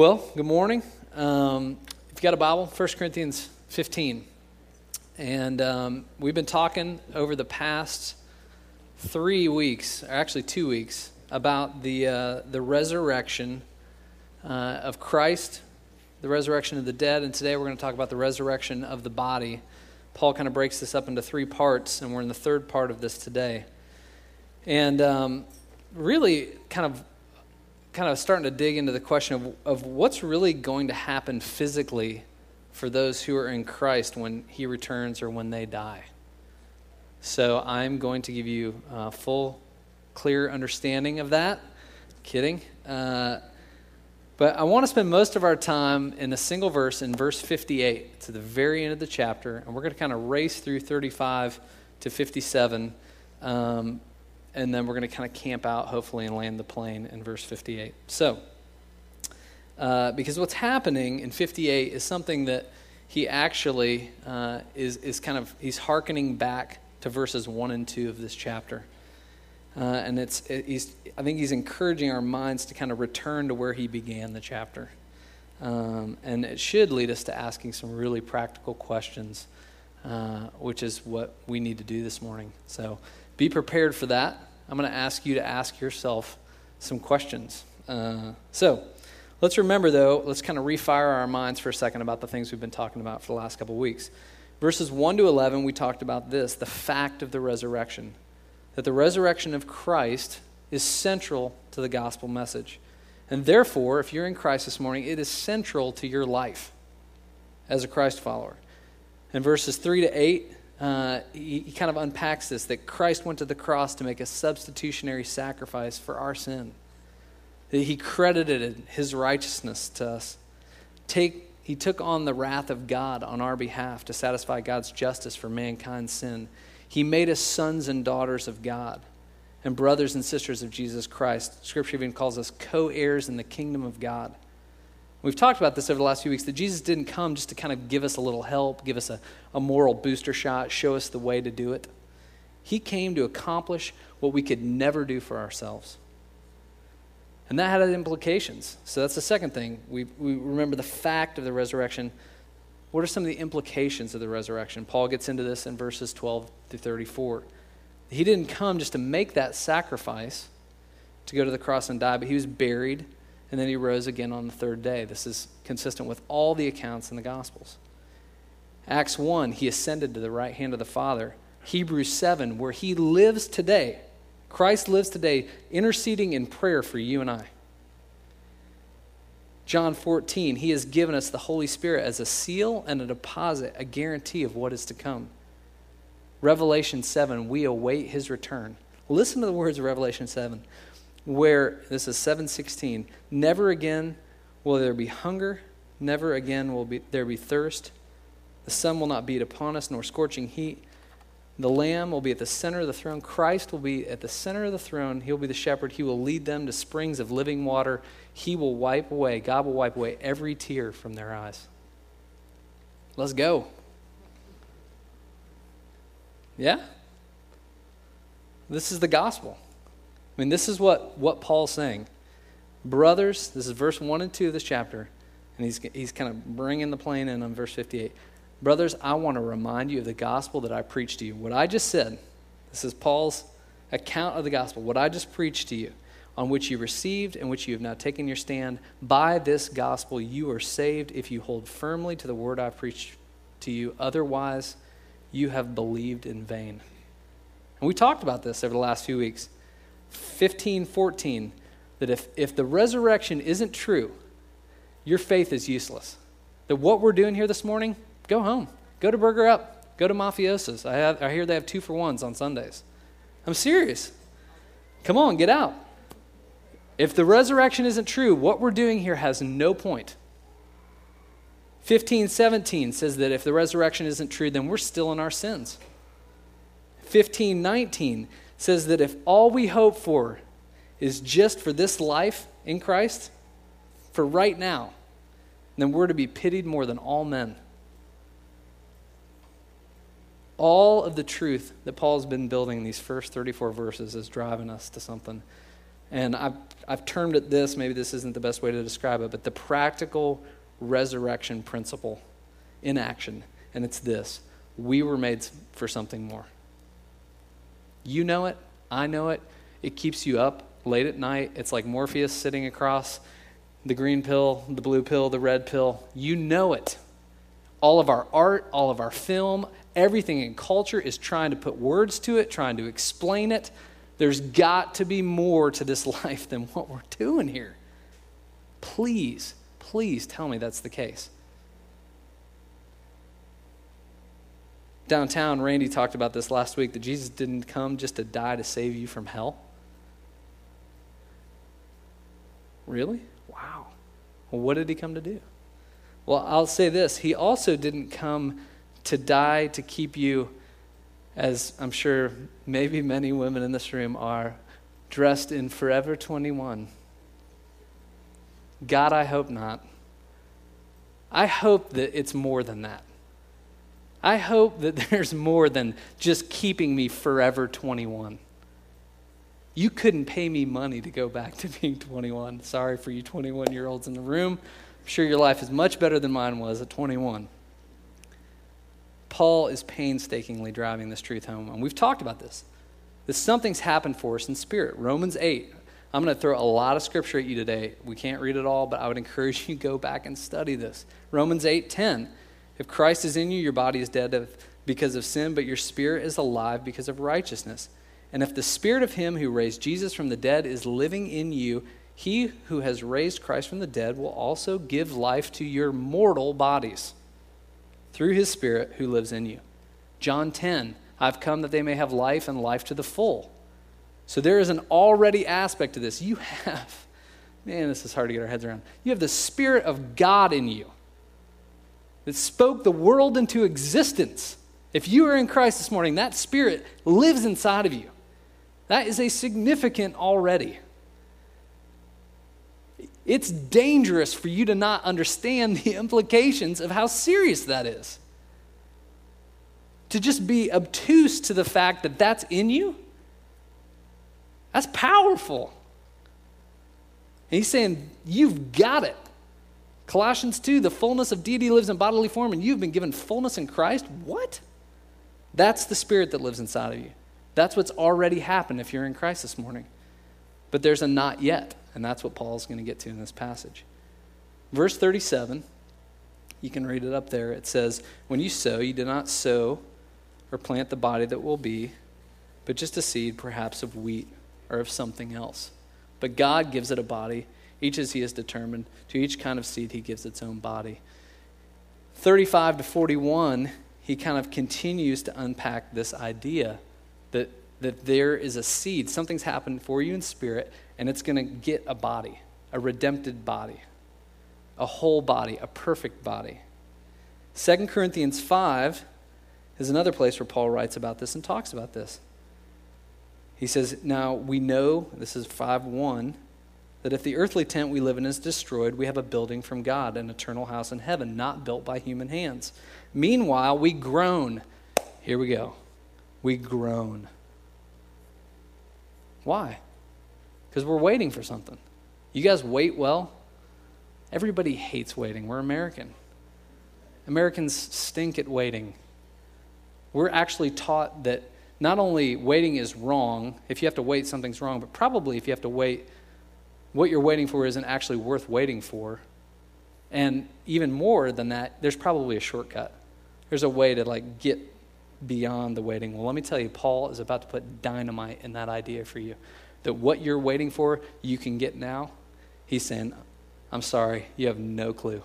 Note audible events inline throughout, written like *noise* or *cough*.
Well, good morning. Um, if you've got a Bible, 1 Corinthians 15. And um, we've been talking over the past three weeks, or actually two weeks, about the, uh, the resurrection uh, of Christ, the resurrection of the dead, and today we're going to talk about the resurrection of the body. Paul kind of breaks this up into three parts, and we're in the third part of this today. And um, really, kind of kind of starting to dig into the question of, of what's really going to happen physically for those who are in Christ when he returns or when they die. So I'm going to give you a full, clear understanding of that. Kidding. Uh, but I want to spend most of our time in a single verse in verse 58 to the very end of the chapter, and we're going to kind of race through 35 to 57. Um, and then we're going to kind of camp out, hopefully, and land the plane in verse 58. So, uh, because what's happening in 58 is something that he actually uh, is, is kind of, he's hearkening back to verses 1 and 2 of this chapter. Uh, and it's, it, he's, I think he's encouraging our minds to kind of return to where he began the chapter. Um, and it should lead us to asking some really practical questions, uh, which is what we need to do this morning. So, be prepared for that. I'm going to ask you to ask yourself some questions. Uh, so, let's remember, though, let's kind of refire our minds for a second about the things we've been talking about for the last couple of weeks. Verses 1 to 11, we talked about this the fact of the resurrection, that the resurrection of Christ is central to the gospel message. And therefore, if you're in Christ this morning, it is central to your life as a Christ follower. In verses 3 to 8, uh, he, he kind of unpacks this that Christ went to the cross to make a substitutionary sacrifice for our sin. That he credited his righteousness to us. Take, he took on the wrath of God on our behalf to satisfy God's justice for mankind's sin. He made us sons and daughters of God and brothers and sisters of Jesus Christ. Scripture even calls us co heirs in the kingdom of God. We've talked about this over the last few weeks that Jesus didn't come just to kind of give us a little help, give us a, a moral booster shot, show us the way to do it. He came to accomplish what we could never do for ourselves. And that had implications. So that's the second thing. We, we remember the fact of the resurrection. What are some of the implications of the resurrection? Paul gets into this in verses 12 to 34. He didn't come just to make that sacrifice to go to the cross and die, but he was buried and then he rose again on the third day. This is consistent with all the accounts in the Gospels. Acts 1, he ascended to the right hand of the Father. Hebrews 7, where he lives today. Christ lives today, interceding in prayer for you and I. John 14, he has given us the Holy Spirit as a seal and a deposit, a guarantee of what is to come. Revelation 7, we await his return. Listen to the words of Revelation 7 where this is 716 never again will there be hunger never again will be, there be thirst. The sun will not beat upon us nor scorching heat. The lamb will be at the center of the throne. Christ will be at the center of the throne. He'll be the shepherd. He will lead them to springs of living water. He will wipe away god will wipe away every tear from their eyes. Let's go. Yeah? This is the gospel I mean, this is what, what Paul's saying. Brothers, this is verse 1 and 2 of this chapter, and he's, he's kind of bringing the plane in on verse 58. Brothers, I want to remind you of the gospel that I preached to you. What I just said, this is Paul's account of the gospel, what I just preached to you, on which you received and which you have now taken your stand. By this gospel you are saved if you hold firmly to the word I preached to you. Otherwise, you have believed in vain. And we talked about this over the last few weeks. 15, 14, that if, if the resurrection isn't true, your faith is useless. That what we're doing here this morning, go home. Go to Burger Up. Go to Mafiaoza's. I, have, I hear they have two for ones on Sundays. I'm serious. Come on, get out. If the resurrection isn't true, what we're doing here has no point. 15, 17 says that if the resurrection isn't true, then we're still in our sins. 15, 19 says that if all we hope for is just for this life in Christ, for right now, then we're to be pitied more than all men. All of the truth that Paul's been building in these first 34 verses is driving us to something. And I've, I've termed it this, maybe this isn't the best way to describe it, but the practical resurrection principle in action. And it's this we were made for something more. You know it, I know it. It keeps you up late at night. It's like Morpheus sitting across the green pill, the blue pill, the red pill. You know it. All of our art, all of our film, everything in culture is trying to put words to it, trying to explain it. There's got to be more to this *laughs* life than what we're doing here. Please, please tell me that's the case. Downtown, Randy talked about this last week that Jesus didn't come just to die to save you from hell. Really? Wow. Well, what did he come to do? Well, I'll say this He also didn't come to die to keep you, as I'm sure maybe many women in this room are, dressed in Forever 21. God, I hope not. I hope that it's more than that. I hope that *laughs* there's more than just keeping me forever 21. You couldn't pay me money to go back to being 21. Sorry for you 21 year olds in the room. I'm sure your life is much better than mine was at 21. Paul is painstakingly driving this truth home. And we've talked about this. That something's happened for us in spirit. Romans 8. I'm going to throw a lot of scripture at you today. We can't read it all, but I would encourage you to go back and study this. Romans 8 10. If Christ is in you, your body is dead because of sin, but your spirit is alive because of righteousness. And if the spirit of him who raised Jesus from the dead is living in you, he who has raised Christ from the dead will also give life to your mortal bodies through his spirit who lives in you. John 10, I've come that they may have life and life to the full. So there is an already aspect to this. You *laughs* have, man, this is hard to get our heads around. You have the Spirit of God in you that spoke the world into existence. If you are in Christ this morning, that Spirit lives inside of you. That is a significant already. It's dangerous for you to not understand the *laughs* implications of how serious that is. To just be obtuse to the fact that that's in you, that's powerful. And he's saying, You've got it. Colossians 2, the fullness of deity lives in bodily form, and you've been given fullness in Christ. What? That's the spirit that lives inside of you. That's what's already happened if you're in Christ this morning. But there's a not yet, and that's what Paul's going to get to in this passage. Verse 37, you can read it up there. It says, When you sow, you do not sow or plant the body that will be, but just a seed, perhaps of wheat or of something else. But God gives it a body, each as He has determined. To each kind of seed, He gives its own body. 35 to 41, he kind of continues to unpack this idea that, that there is a seed. Something's happened for you in spirit, and it's going to get a body, a redempted body, a whole body, a perfect body. 2 Corinthians 5 is another place where Paul writes about this and talks about this. He says, Now we know, this is 5 1, that if the earthly tent we live in is destroyed, we have a building from God, an eternal house in heaven, not built by human hands. Meanwhile, we groan. Here we go we groan. Why? Because we're waiting for something. You guys wait well? Everybody hates waiting. We're American. Americans stink at waiting. We're actually taught that not only waiting is wrong, if you have to wait, something's wrong, but probably if you have to wait, what you're waiting for isn't actually worth waiting for. And even more than that, there's probably a shortcut. There's a way to like get beyond the waiting. Well, let me tell you, Paul is about to put dynamite in that idea for you. That what you're waiting for, you can get now. He's saying, I'm sorry, you have no clue.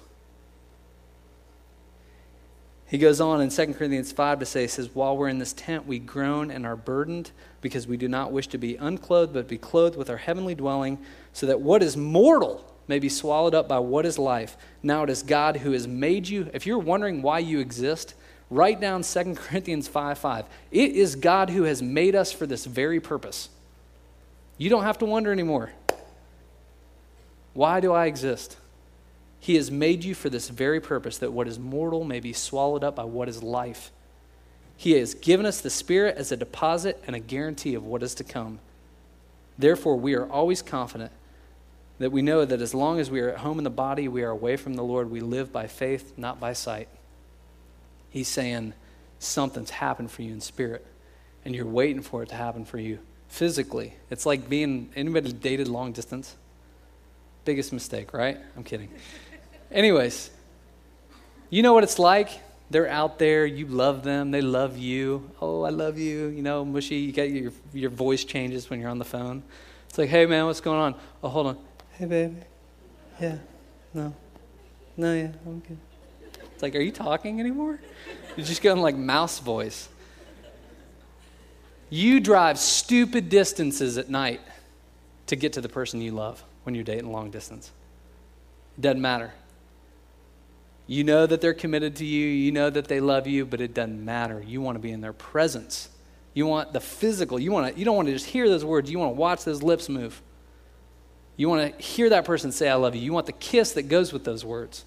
He goes on in 2 Corinthians 5 to say, he says, While we're in this tent, we groan and are burdened because we do not wish to be unclothed, but be clothed with our heavenly dwelling, so that what is mortal may be swallowed up by what is life. Now it is God who has made you. If you're wondering why you exist, Write down 2 Corinthians 5 5. It is God who has made us for this very purpose. You don't have to wonder anymore. Why do I exist? He has made you for this very purpose, that what is mortal may be swallowed up by what is life. He has given us the Spirit as a deposit and a guarantee of what is to come. Therefore, we are always confident that we know that as long as we are at home in the body, we are away from the Lord. We live by faith, not by sight. He's saying something's happened for you in spirit, and you're waiting for it to happen for you physically. It's like being anybody dated long distance? Biggest mistake, right? I'm kidding. Anyways, you know what it's like? They're out there, you love them, they love you. Oh, I love you. You know, mushy, you get your your voice changes when you're on the phone. It's like, hey man, what's going on? Oh, hold on. Hey baby. Yeah. No. No, yeah, I'm good. It's like, are you talking anymore? You're just going like mouse voice. You drive stupid distances at night to get to the person you love when you're dating long distance. It doesn't matter. You know that they're committed to you, you know that they love you, but it doesn't matter. You want to be in their presence. You want the physical. You, want to, you don't want to just hear those words, you want to watch those lips move. You want to hear that person say, I love you. You want the kiss that goes with those words.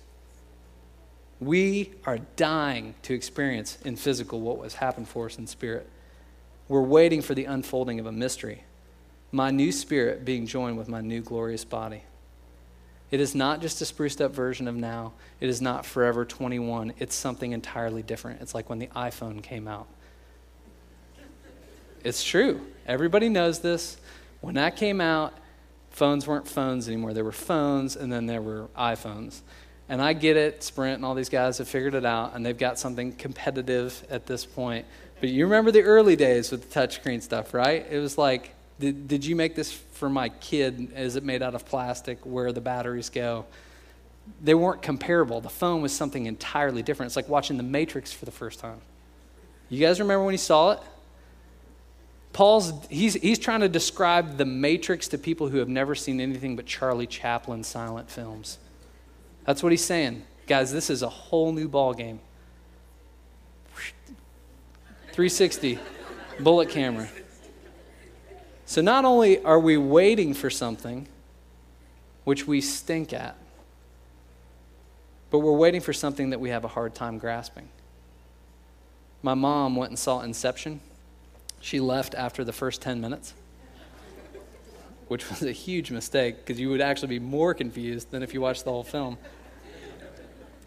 We are dying to experience in physical what was happened for us in spirit. We're waiting for the unfolding of a mystery. My new spirit being joined with my new glorious body. It is not just a spruced up version of now. It is not forever 21. It's something entirely different. It's like when the iPhone came out. It's true. Everybody knows this. When that came out, phones weren't phones anymore. There were phones, and then there were iPhones. And I get it, Sprint and all these guys have figured it out, and they've got something competitive at this point. But you remember the early days with the touchscreen stuff, right? It was like did, did you make this for my kid? Is it made out of plastic? Where the batteries go? They weren't comparable. The phone was something entirely different. It's like watching The Matrix for the first time. You guys remember when you saw it? Paul's he's he's trying to describe the Matrix to people who have never seen anything but Charlie Chaplin silent films. That's what he's saying. Guys, this is a whole new ball game. 360 bullet camera. So not only are we waiting for something, which we stink at, but we're waiting for something that we have a hard time grasping. My mom went and saw Inception. She left after the first 10 minutes, which was a huge mistake because you would actually be more confused than if you watched the whole film.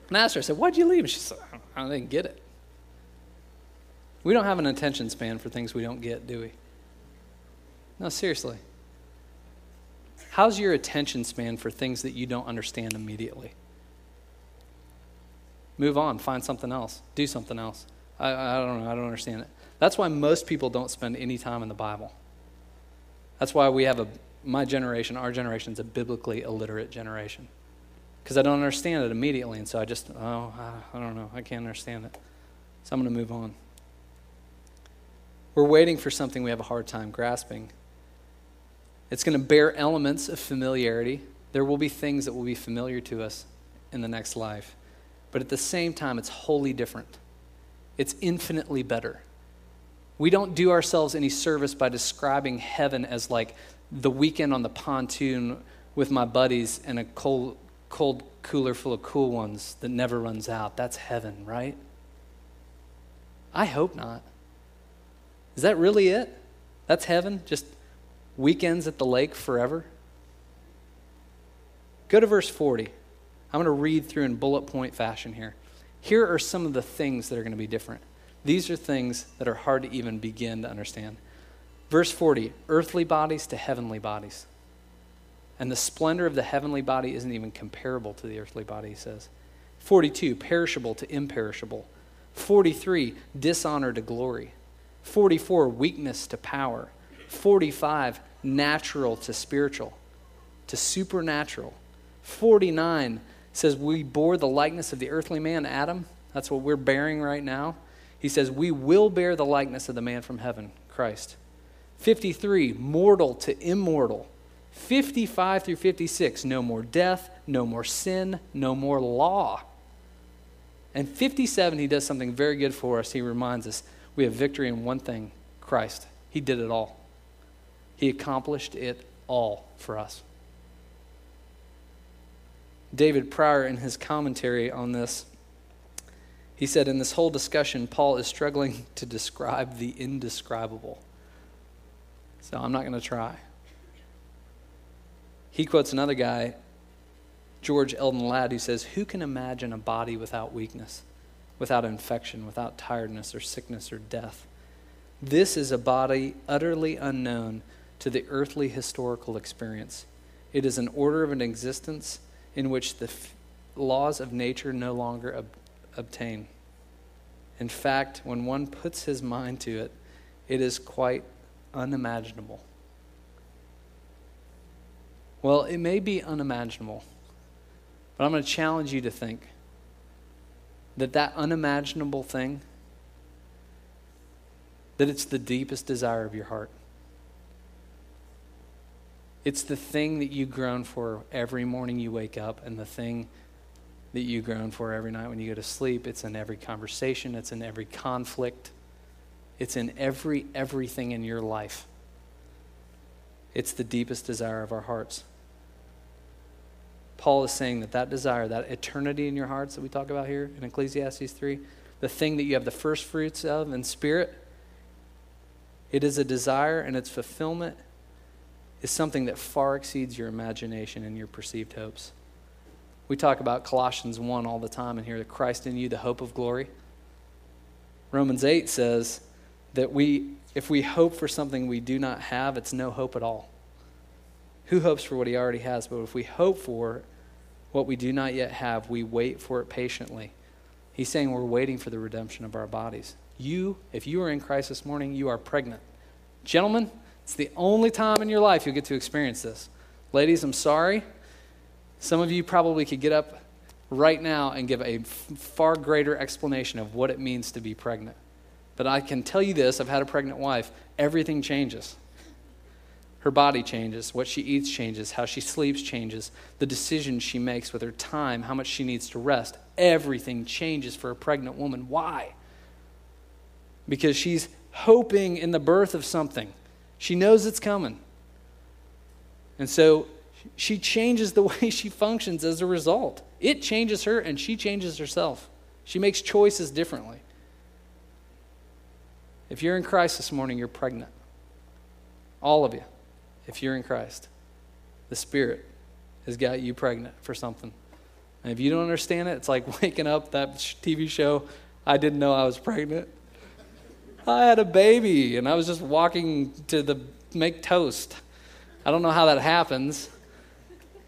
And I asked her, I said, Why'd you leave? And she said, I didn't get it. We don't have an attention span for things we don't get, do we? No, seriously. How's your attention span for things that you don't understand immediately? Move on, find something else, do something else. I, I don't know, I don't understand it. That's why most people don't spend any time in the Bible. That's why we have a, my generation, our generation is a biblically illiterate generation. Because I don't understand it immediately, and so I just, oh, I, I don't know, I can't understand it. So I'm going to move on. We're waiting for something we have a hard time grasping. It's going to bear elements of familiarity. There will be things that will be familiar to us in the next life. But at the same time, it's wholly different. It's infinitely better. We don't do ourselves any service by describing heaven as like the weekend on the pontoon with my buddies and a cold, cold cooler full of cool ones that never runs out. That's heaven, right? I hope not. Is that really it? That's heaven? Just weekends at the lake forever? Go to verse 40. I'm going to read through in bullet point fashion here. Here are some of the things that are going to be different. These are things that are hard to even begin to understand. Verse 40 earthly bodies to heavenly bodies. And the splendor of the heavenly body isn't even comparable to the earthly body, he says. 42 perishable to imperishable. 43 dishonor to glory. 44 weakness to power. 45, natural to spiritual, to supernatural. 49 says, We bore the likeness of the earthly man, Adam. That's what we're bearing right now. He says, We will bear the likeness of the man from heaven, Christ. 53, mortal to immortal. 55 through 56, no more death, no more sin, no more law. And 57, he does something very good for us. He reminds us we have victory in one thing Christ. He did it all. He accomplished it all for us. David Prior, in his commentary on this, he said, In this whole discussion, Paul is struggling *laughs* to describe the indescribable. So I'm not going to try. He quotes another guy, George Eldon Ladd, who says, Who can imagine a body without weakness, without infection, without tiredness or sickness or death? This is a body utterly unknown to the earthly historical experience. It is an order of an existence in which the f- laws of nature no longer ob- obtain. In fact, when one puts his mind to it, it is quite unimaginable. Well, it may be unimaginable, but I'm going to challenge you to think that that unimaginable thing that it's the deepest desire of your heart. It's the thing that you groan for every morning you wake up, and the thing that you groan for every night when you go to sleep. It's in every conversation, it's in every conflict, it's in every everything in your life. It's the deepest desire of our hearts. Paul is saying that that desire, that eternity in your hearts that we talk about here in Ecclesiastes 3, the thing that you have the first fruits of in spirit, it is a desire and its fulfillment is something that far exceeds your imagination and your perceived hopes. We talk about Colossians 1 all the time and hear that Christ in you, the hope of glory. Romans 8 says that we, if we hope for something we do not have, it's no hope at all. Who hopes for what he already has? But if we hope for what we do not yet have, we wait for it patiently. He's saying we're waiting for the redemption of our bodies. You, if you are in Christ this morning, you are pregnant. Gentlemen, it's the only time in your life you'll get to experience this. Ladies, I'm sorry. Some of you probably could get up right now and give a far greater explanation of what it means to be pregnant. But I can tell you this I've had a pregnant wife, everything changes. Her body changes, what she eats changes, how she sleeps changes, the decisions she makes with her time, how much she needs to rest. Everything changes for a pregnant woman. Why? because she's hoping in the birth of something. She knows it's coming. And so she changes the *laughs* way she functions as a result. It changes her and she changes herself. She makes choices differently. If you're in Christ this morning, you're pregnant. All of you, if you're in Christ, the Spirit has got you pregnant for something. And if you don't understand it, it's like *laughs* waking up that TV show, I didn't know I was pregnant. I had a baby and I was just walking to the make toast. I don't know how that happens,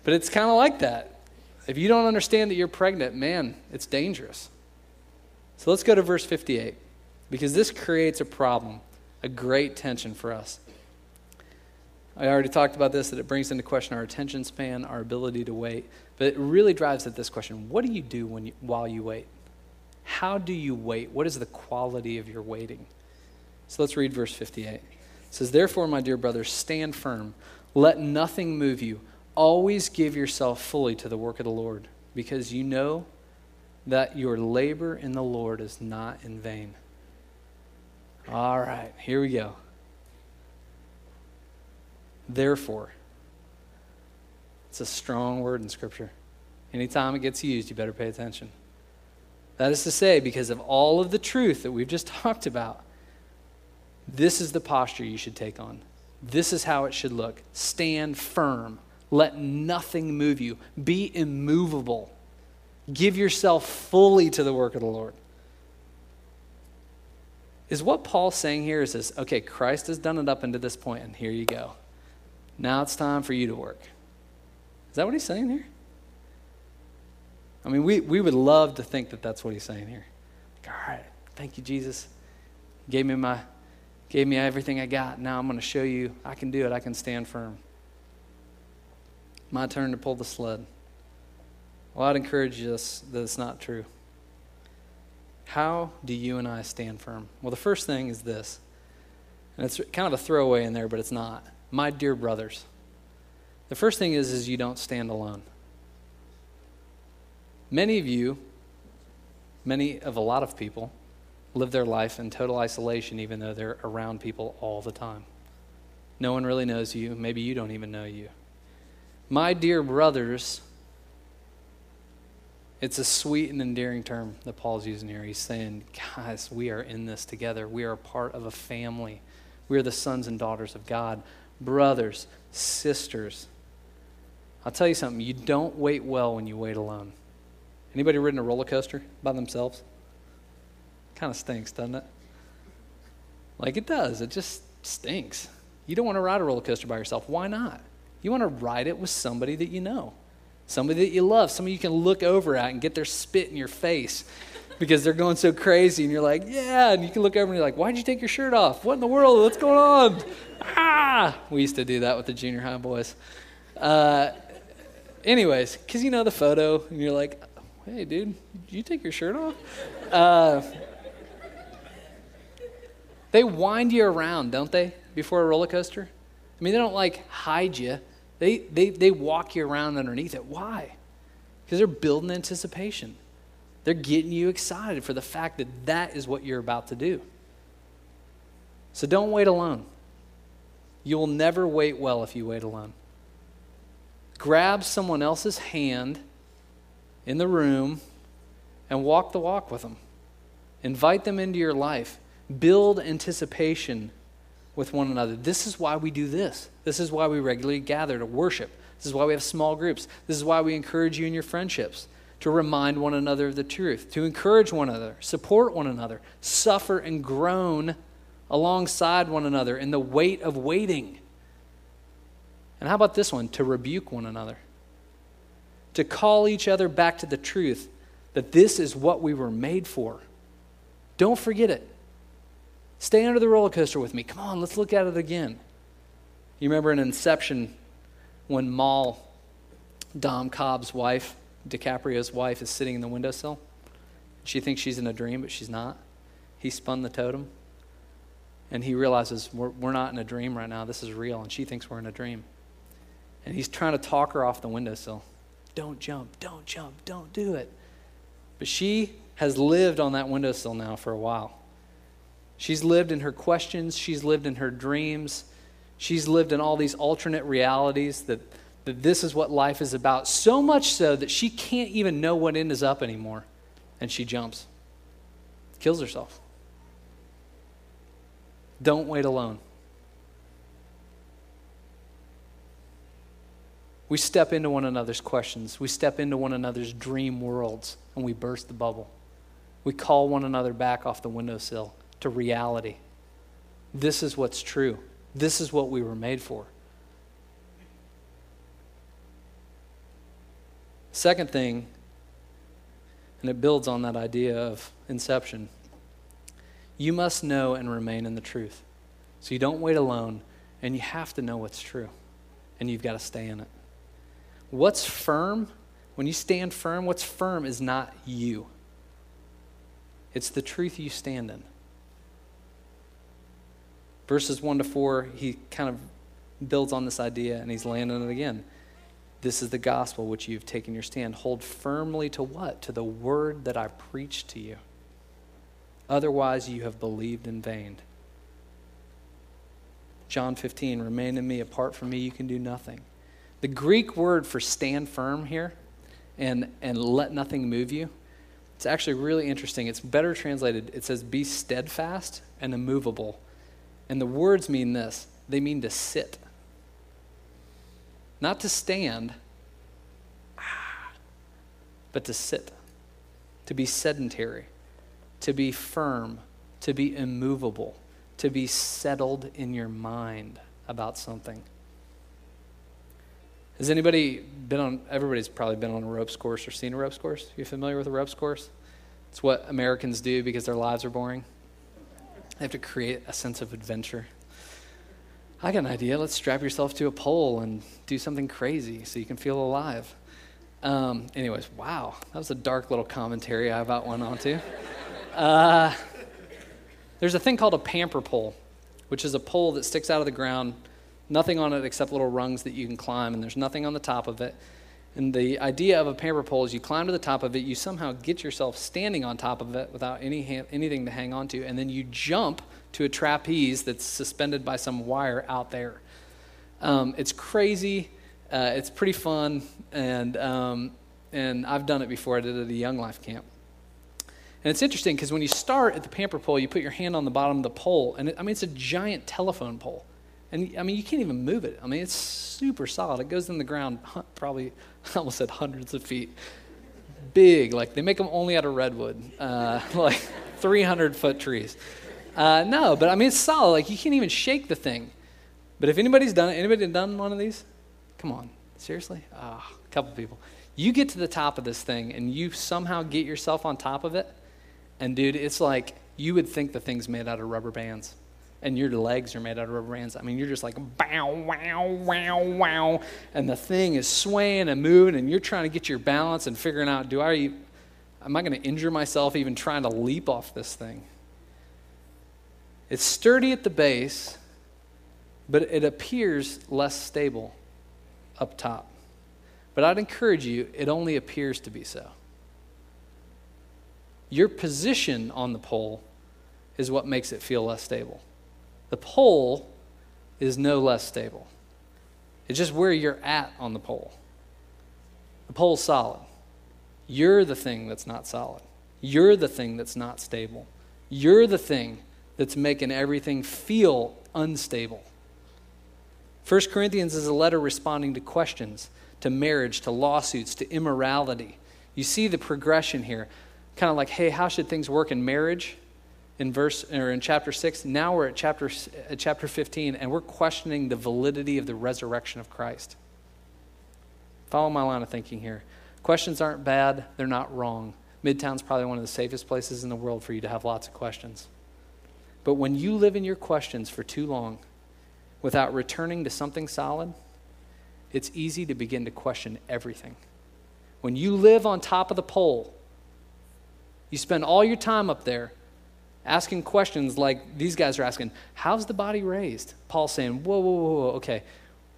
but it's kind of like that. If you don't understand that you're pregnant, man, it's dangerous. So let's go to verse 58 because this creates a problem, a great tension for us. I already talked about this that it brings into question our attention span, our ability to wait, but it really drives at this question what do you do when you, while you wait? How do you wait? What is the quality of your waiting? So let's read verse 58. It says, Therefore, my dear brothers, stand firm. Let nothing move you. Always give yourself fully to the work of the Lord, because you know that your labor in the Lord is not in vain. All right, here we go. Therefore, it's a strong word in Scripture. Anytime it gets used, you better pay attention. That is to say, because of all of the truth that we've just *laughs* talked about, this is the posture you should take on. This is how it should look. Stand firm. Let nothing move you. Be immovable. Give yourself fully to the work of the Lord. Is what Paul's saying here is this okay, Christ has done it up into this point, and here you go. Now it's time for you to work. Is that what he's saying here? I mean, we, we would love to think that that's what he's saying here. All right, thank you, Jesus. Gave me my gave me everything I got. Now I'm going to show you I can do it. I can stand firm. My turn to pull the sled. Well, I'd encourage you this, that it's not true. How do you and I stand firm? Well, the first thing is this, and it's kind of a throwaway in there, but it's not. My dear brothers. The first thing is, is you don't stand alone. Many of you, many of a lot of people, live their life in total isolation, even though they're around people all the time. No one really knows you. Maybe you don't even know you. My dear brothers, it's a sweet and endearing term that Paul's using here. He's saying, guys, we are in this together. We are part of a family. We are the sons and daughters of God. Brothers, sisters. I'll tell you something, you don't wait well when you wait alone. Anybody ridden a roller coaster by themselves? Kind of stinks, doesn't it? Like it does. It just stinks. You don't want to ride a roller coaster by yourself. Why not? You want to ride it with somebody that you know, somebody that you love, somebody you can look over at and get their spit in your face because they're going so crazy. And you're like, yeah. And you can look over and you're like, why'd you take your shirt off? What in the world? What's going on? Ah! We used to do that with the junior high boys. Uh, anyways, because you know the photo and you're like, hey, dude, you take your shirt off? Uh, they wind you around, don't they, before a roller coaster? I mean, they don't like hide you, they, they, they walk you around underneath it. Why? Because they're building anticipation. They're getting you excited for the fact that that is what you're about to do. So don't wait alone. You will never wait well if you wait alone. Grab someone else's hand in the room and walk the walk with them. Invite them into your life. Build anticipation with one another. This is why we do this. This is why we regularly gather to worship. This is why we have small groups. This is why we encourage you in your friendships to remind one another of the truth, to encourage one another, support one another, suffer and groan alongside one another in the weight of waiting. And how about this one? To rebuke one another, to call each other back to the truth that this is what we were made for. Don't forget it. Stay under the roller coaster with me. Come on, let's look at it again. You remember in Inception when Mal, Dom Cobb's wife, DiCaprio's wife, is sitting in the windowsill? She thinks she's in a dream, but she's not. He spun the totem, and he realizes we're, we're not in a dream right now. This is real, and she thinks we're in a dream. And he's trying to talk her off the windowsill. Don't jump, don't jump, don't do it. But she has lived on that windowsill now for a while. She's lived in her questions, she's lived in her dreams, she's lived in all these alternate realities that, that this is what life is about. So much so that she can't even know what end is up anymore. And she jumps, kills herself. Don't wait alone. We step into one another's questions. We step into one another's dream worlds and we burst the bubble. We call one another back off the windowsill to reality. This is what's true. This is what we were made for. Second thing, and it builds on that idea of inception, you must know and remain in the truth. So you don't wait alone, and you have to know what's true, and you've got to stay in it. What's firm, when you stand firm, what's firm is not you, it's the truth you stand in verses 1 to 4, he kind of builds on this idea and he's landing it again. This is the gospel which you've taken your stand. Hold firmly to what? To the word that I preached to you. Otherwise, you have believed in vain. John 15, remain in me. Apart from me, you can do nothing. The Greek word for stand firm here and, and let nothing move you, it's actually really interesting. It's better translated. It says, be steadfast and immovable and the words mean this they mean to sit, not to stand, but to sit, to be sedentary, to be firm, to be immovable, to be settled in your mind about something. Has anybody been on, everybody's probably been on a ropes course or seen a ropes course? You familiar with a ropes course? It's what Americans do because their lives are boring. They have to create a sense of adventure. I got an idea. Let's strap yourself to a pole and do something crazy so you can feel alive. Um, anyways, wow, that was a dark little commentary I about went on to. Uh, there's a thing called a pamper pole, which is a pole that sticks out of the ground, nothing on it except little rungs that you can climb, and there's nothing on the top of it. And the idea of a pamper pole is you climb to the top of it, you somehow get yourself standing on top of it without any ha- anything to hang on to, and then you jump to a trapeze that's suspended by some wire out there. Um, it's crazy. Uh, it's pretty fun, and um, and I've done it before. I did it at a Young Life camp. And it's interesting because when you start at the pamper pole, you put your hand on the bottom of the pole, and it, I mean it's a giant telephone pole, And I mean, you can't even move it. I mean, it's super solid. It goes in the ground probably, I *laughs* almost said hundreds of feet. Big, like they make them only out of redwood, uh, *laughs* like 300 foot trees. Uh, no, but I mean, it's solid. Like you can't even shake the thing. But if anybody's done it, anybody done one of these? Come on, seriously? Oh, a couple people. You get to the top of this thing and you somehow get yourself on top of it, and dude, it's like you would think the thing's made out of rubber bands and your legs are made out of rubber bands. I mean, you're just like, bow, wow, wow, wow. And the thing is swaying and moving, and you're trying to get your balance and figuring out, do I, am I going to injure myself even trying to leap off this thing? It's sturdy at the base, but it appears less stable up top. But I'd encourage you, it only appears to be so. Your position on the pole is what makes it feel less stable. The pole is no less stable. It's just where you're at on the pole. The pole's solid. You're the thing that's not solid. You're the thing that's not stable. You're the thing that's making everything feel unstable. 1 Corinthians is a letter responding to questions, to marriage, to lawsuits, to immorality. You see the progression here. Kind of like, hey, how should things work in marriage? In verse or in chapter 6 now we're at chapter at chapter 15 and we're questioning the validity of the resurrection of christ. Follow my line of thinking here. Questions aren't bad they're not wrong. Midtown's probably one of the safest places in the world for you to have lots of questions. But when you live in your questions for too long without returning to something solid it's easy to begin to question everything. When you live on top of the pole you spend all your time up there asking questions like these guys are asking how's the body raised? Paul's saying whoa whoa whoa, whoa. okay.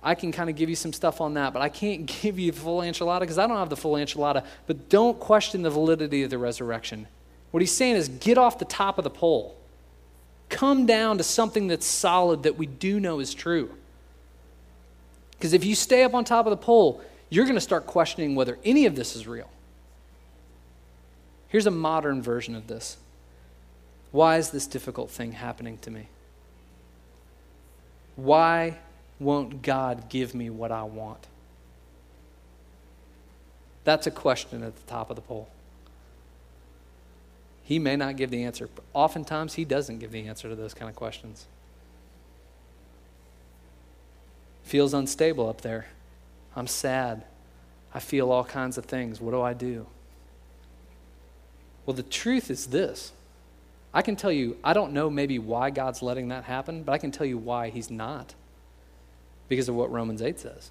I can kind of give you some stuff on that but i can't *laughs* give you the full enchilada because i don't have the full enchilada. But don't question the validity of the resurrection. What he's saying is get off the top of the pole. Come down to something that's solid that we do know is true. Because if you stay up on top of the pole you're going to start questioning whether any of this is real. Here's a modern version of this why is this difficult thing happening to me? Why won't God give me what I want? That's a question at the top of the pole. He may not give the answer, but oftentimes he doesn't give the answer to those kind of questions. Feels unstable up there. I'm sad. I feel all kinds of things. What do I do? Well, the truth is this I can tell you, I don't know maybe why God's letting that happen, but I can tell you why He's not. Because of what Romans 8 says.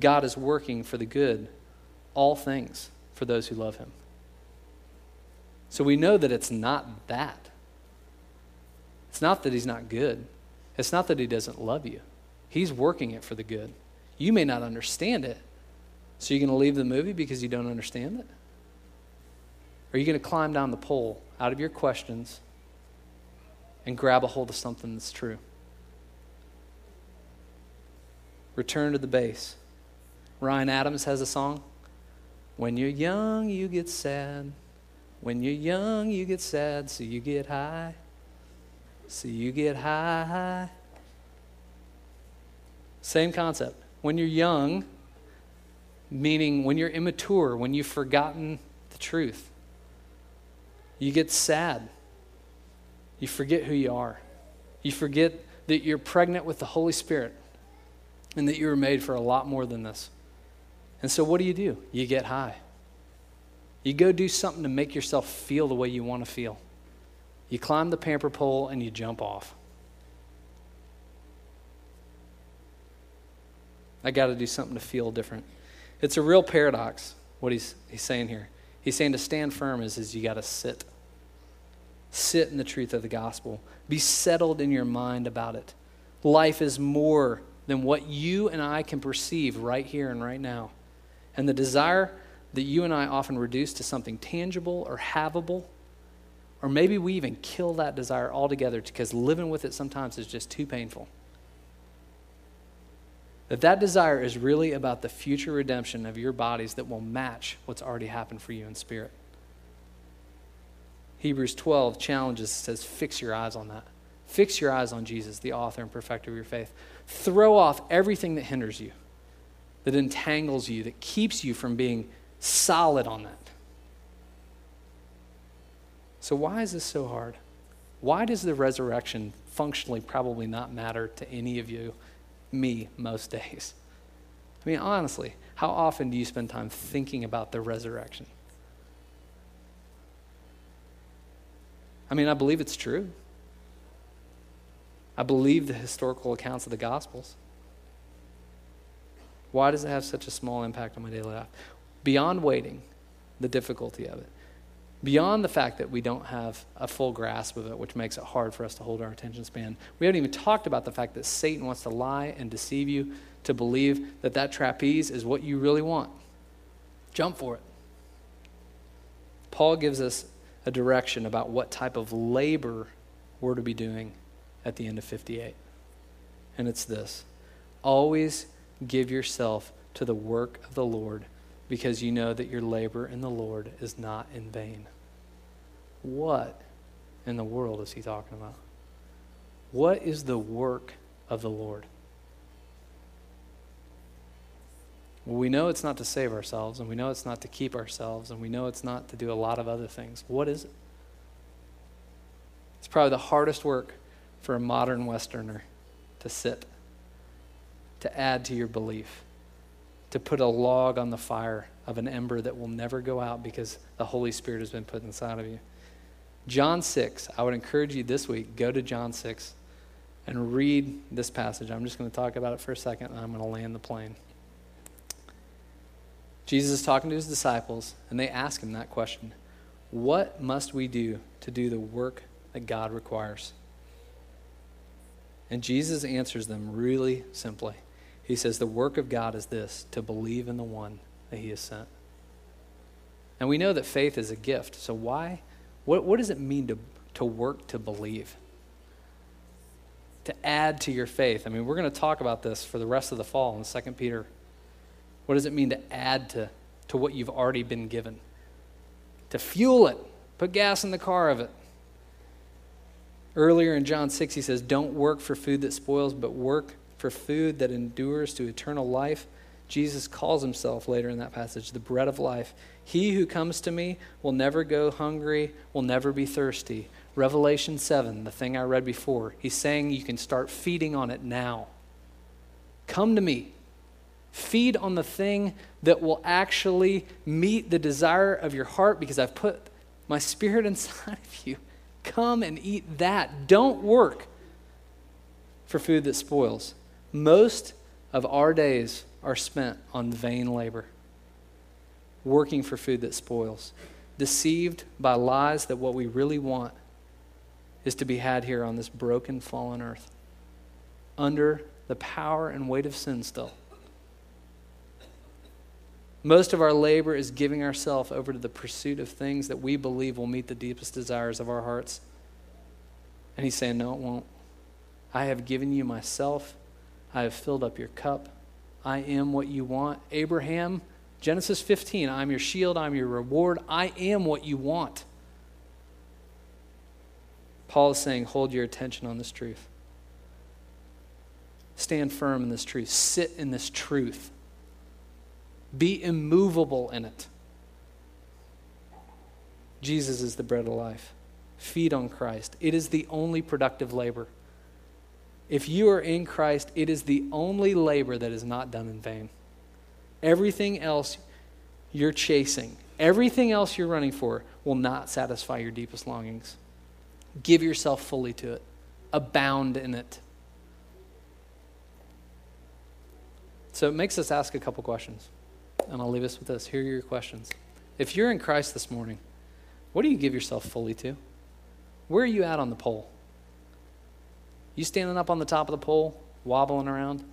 God is working for the good, all things, for those who love Him. So we know that it's not that. It's not that He's not good, it's not that He doesn't love you. He's working it for the good. You may not understand it, so you're going to leave the movie because you don't understand it? Are you going to climb down the pole out of your questions and grab a hold of something that's true. Return to the base. Ryan Adams has a song. When you're young, you get sad. When you're young, you get sad, so you get high. So you get high. Same concept. When you're young, meaning when you're immature, when you've forgotten the truth, you get sad. You forget who you are. You forget that you're pregnant with the Holy Spirit and that you were made for a lot more than this. And so, what do you do? You get high. You go do something to make yourself feel the way you want to feel. You climb the pamper pole and you jump off. I got to do something to feel different. It's a real paradox, what he's, he's saying here. He's saying to stand firm is, is you got to sit. Sit in the truth of the gospel. Be settled in your mind about it. Life is more than what you and I can perceive right here and right now. And the desire that you and I often reduce to something tangible or havable, or maybe we even kill that desire altogether because living with it sometimes is just too painful. That that desire is really about the future redemption of your bodies that will match what's already happened for you in spirit. Hebrews 12 challenges, says, fix your eyes on that. Fix your eyes on Jesus, the author and perfecter of your faith. Throw off everything that hinders you, that entangles you, that keeps you from being solid on that. So, why is this so hard? Why does the resurrection functionally probably not matter to any of you, me, most days? I mean, honestly, how often do you spend time thinking about the resurrection? I mean, I believe it's true. I believe the historical accounts of the Gospels. Why does it have such a small impact on my daily life? Beyond waiting, the difficulty of it, beyond the fact that we don't have a full grasp of it, which makes it hard for us to hold our attention span, we haven't even talked about the fact that Satan wants to lie and deceive you to believe that that trapeze is what you really want. Jump for it. Paul gives us a direction about what type of labor we're to be doing at the end of 58. And it's this always give yourself to the work of the Lord because you know that your labor in the Lord is not in vain. What in the world is he talking about? What is the work of the Lord? Well, we know it's not to save ourselves, and we know it's not to keep ourselves, and we know it's not to do a lot of other things. What is it? It's probably the hardest work for a modern Westerner to sit, to add to your belief, to put a log on the fire of an ember that will never go out because the Holy Spirit has been put inside of you. John 6, I would encourage you this week, go to John 6 and read this passage. I'm just going to talk about it for a second, and I'm going to land the plane. Jesus is talking to his disciples, and they ask him that question What must we do to do the work that God requires? And Jesus answers them really simply. He says, The work of God is this to believe in the one that he has sent. And we know that faith is a gift. So, why? What, what does it mean to, to work to believe? To add to your faith. I mean, we're going to talk about this for the rest of the fall in 2 Peter what does it mean to add to, to what you've already been given? To fuel it, put gas in the car of it. Earlier in John 6, he says, Don't work for food that spoils, but work for food that endures to eternal life. Jesus calls himself later in that passage the bread of life. He who comes to me will never go hungry, will never be thirsty. Revelation 7, the thing I read before, he's saying you can start feeding on it now. Come to me. Feed on the thing that will actually meet the desire of your heart because I've put my spirit *laughs* inside of you. Come and eat that. Don't work for food that spoils. Most of our days are spent on vain labor, working for food that spoils, deceived by lies that what we really want is to be had here on this broken, fallen earth, under the power and weight of sin still. Most of our labor is giving ourselves over to the pursuit of things that we believe will meet the deepest desires of our hearts. And he's saying, No, it won't. I have given you myself. I have filled up your cup. I am what you want. Abraham, Genesis 15, I'm your shield, I'm your reward. I am what you want. Paul is saying, hold your attention on this truth. Stand firm in this truth. Sit in this truth. Be immovable in it. Jesus is the bread of life. Feed on Christ. It is the only productive labor. If you are in Christ, it is the only labor that is not done in vain. Everything else you're chasing, everything else you're running for, will not satisfy your deepest longings. Give yourself fully to it, abound in it. So it makes us ask a couple questions and I'll leave us with this. Here are your questions. If you're in Christ this morning, what do you give yourself fully to? Where are you at on the pole? You standing up on the top of the pole, wobbling around,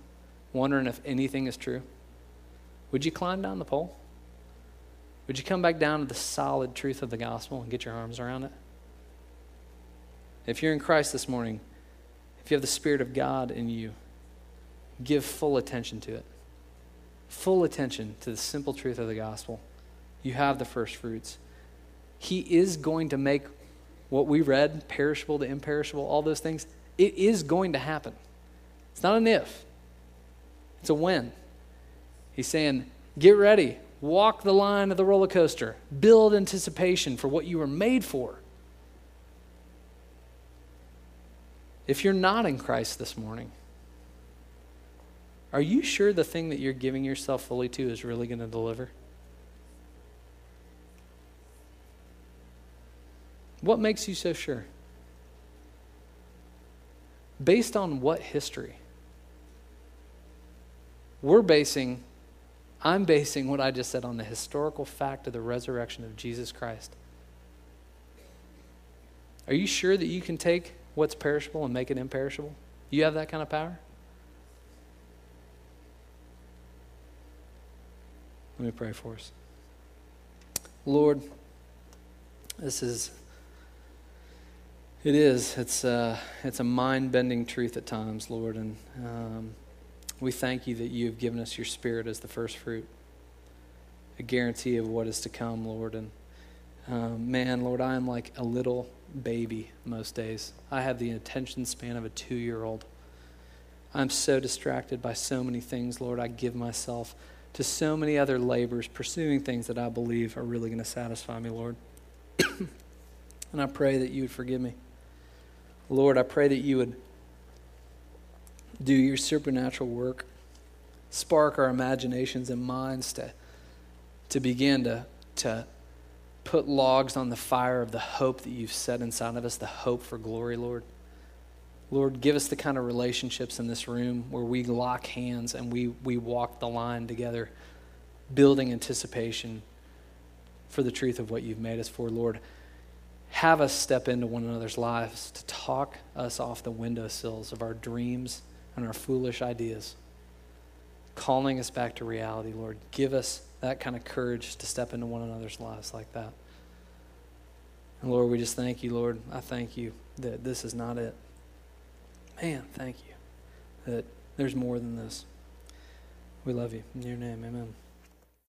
wondering if anything is true? Would you climb down the pole? Would you come back down to the solid truth of the gospel and get your arms around it? If you're in Christ this morning, if you have the Spirit of God in you, give full attention to it full attention to the simple truth of the gospel, you have the first fruits. He is going to make what we read, perishable to imperishable, all those things, It is going to happen. It's not an if, it's a when. He's saying, get ready, walk the line of the roller coaster, build anticipation for what you were made for. If you're not in Christ this morning, are you sure the thing that you're giving yourself fully to is really going to deliver? What makes you so sure? Based on what history? We're basing, I'm basing what I just said on the historical fact of the resurrection of Jesus Christ. Are you sure that you can take what's perishable and make it imperishable? You have that kind of power? Let me pray for us. Lord, this is, it is, it's, uh, it's a mind bending truth at times, Lord, and um, we thank you that you have given us your Spirit as the first fruit, a guarantee of what is to come, Lord. And um, man, Lord, I am like a little baby most days. I have the attention span of a two year old. I'm so distracted by so many things, Lord. I give myself to so many other labors, pursuing things that I believe are really going to satisfy me, Lord. *coughs* and I pray that you would forgive me. Lord, I pray that you would do your supernatural work, spark our imaginations and minds to, to begin to, to put logs on the fire of the hope that you've set inside of us, the hope for glory, Lord. Lord, give us the kind of relationships in this room where we lock hands and we, we walk the line together, building anticipation for the truth of what you've made us for, Lord. Have us step into one another's lives to talk us off the windowsills of our dreams and our foolish ideas, calling us back to reality, Lord. Give us that kind of courage to step into one another's lives like that. And Lord, we just thank you, Lord. I thank you that this is not it. Man, thank you that there's more than this. We love you. In your name, amen.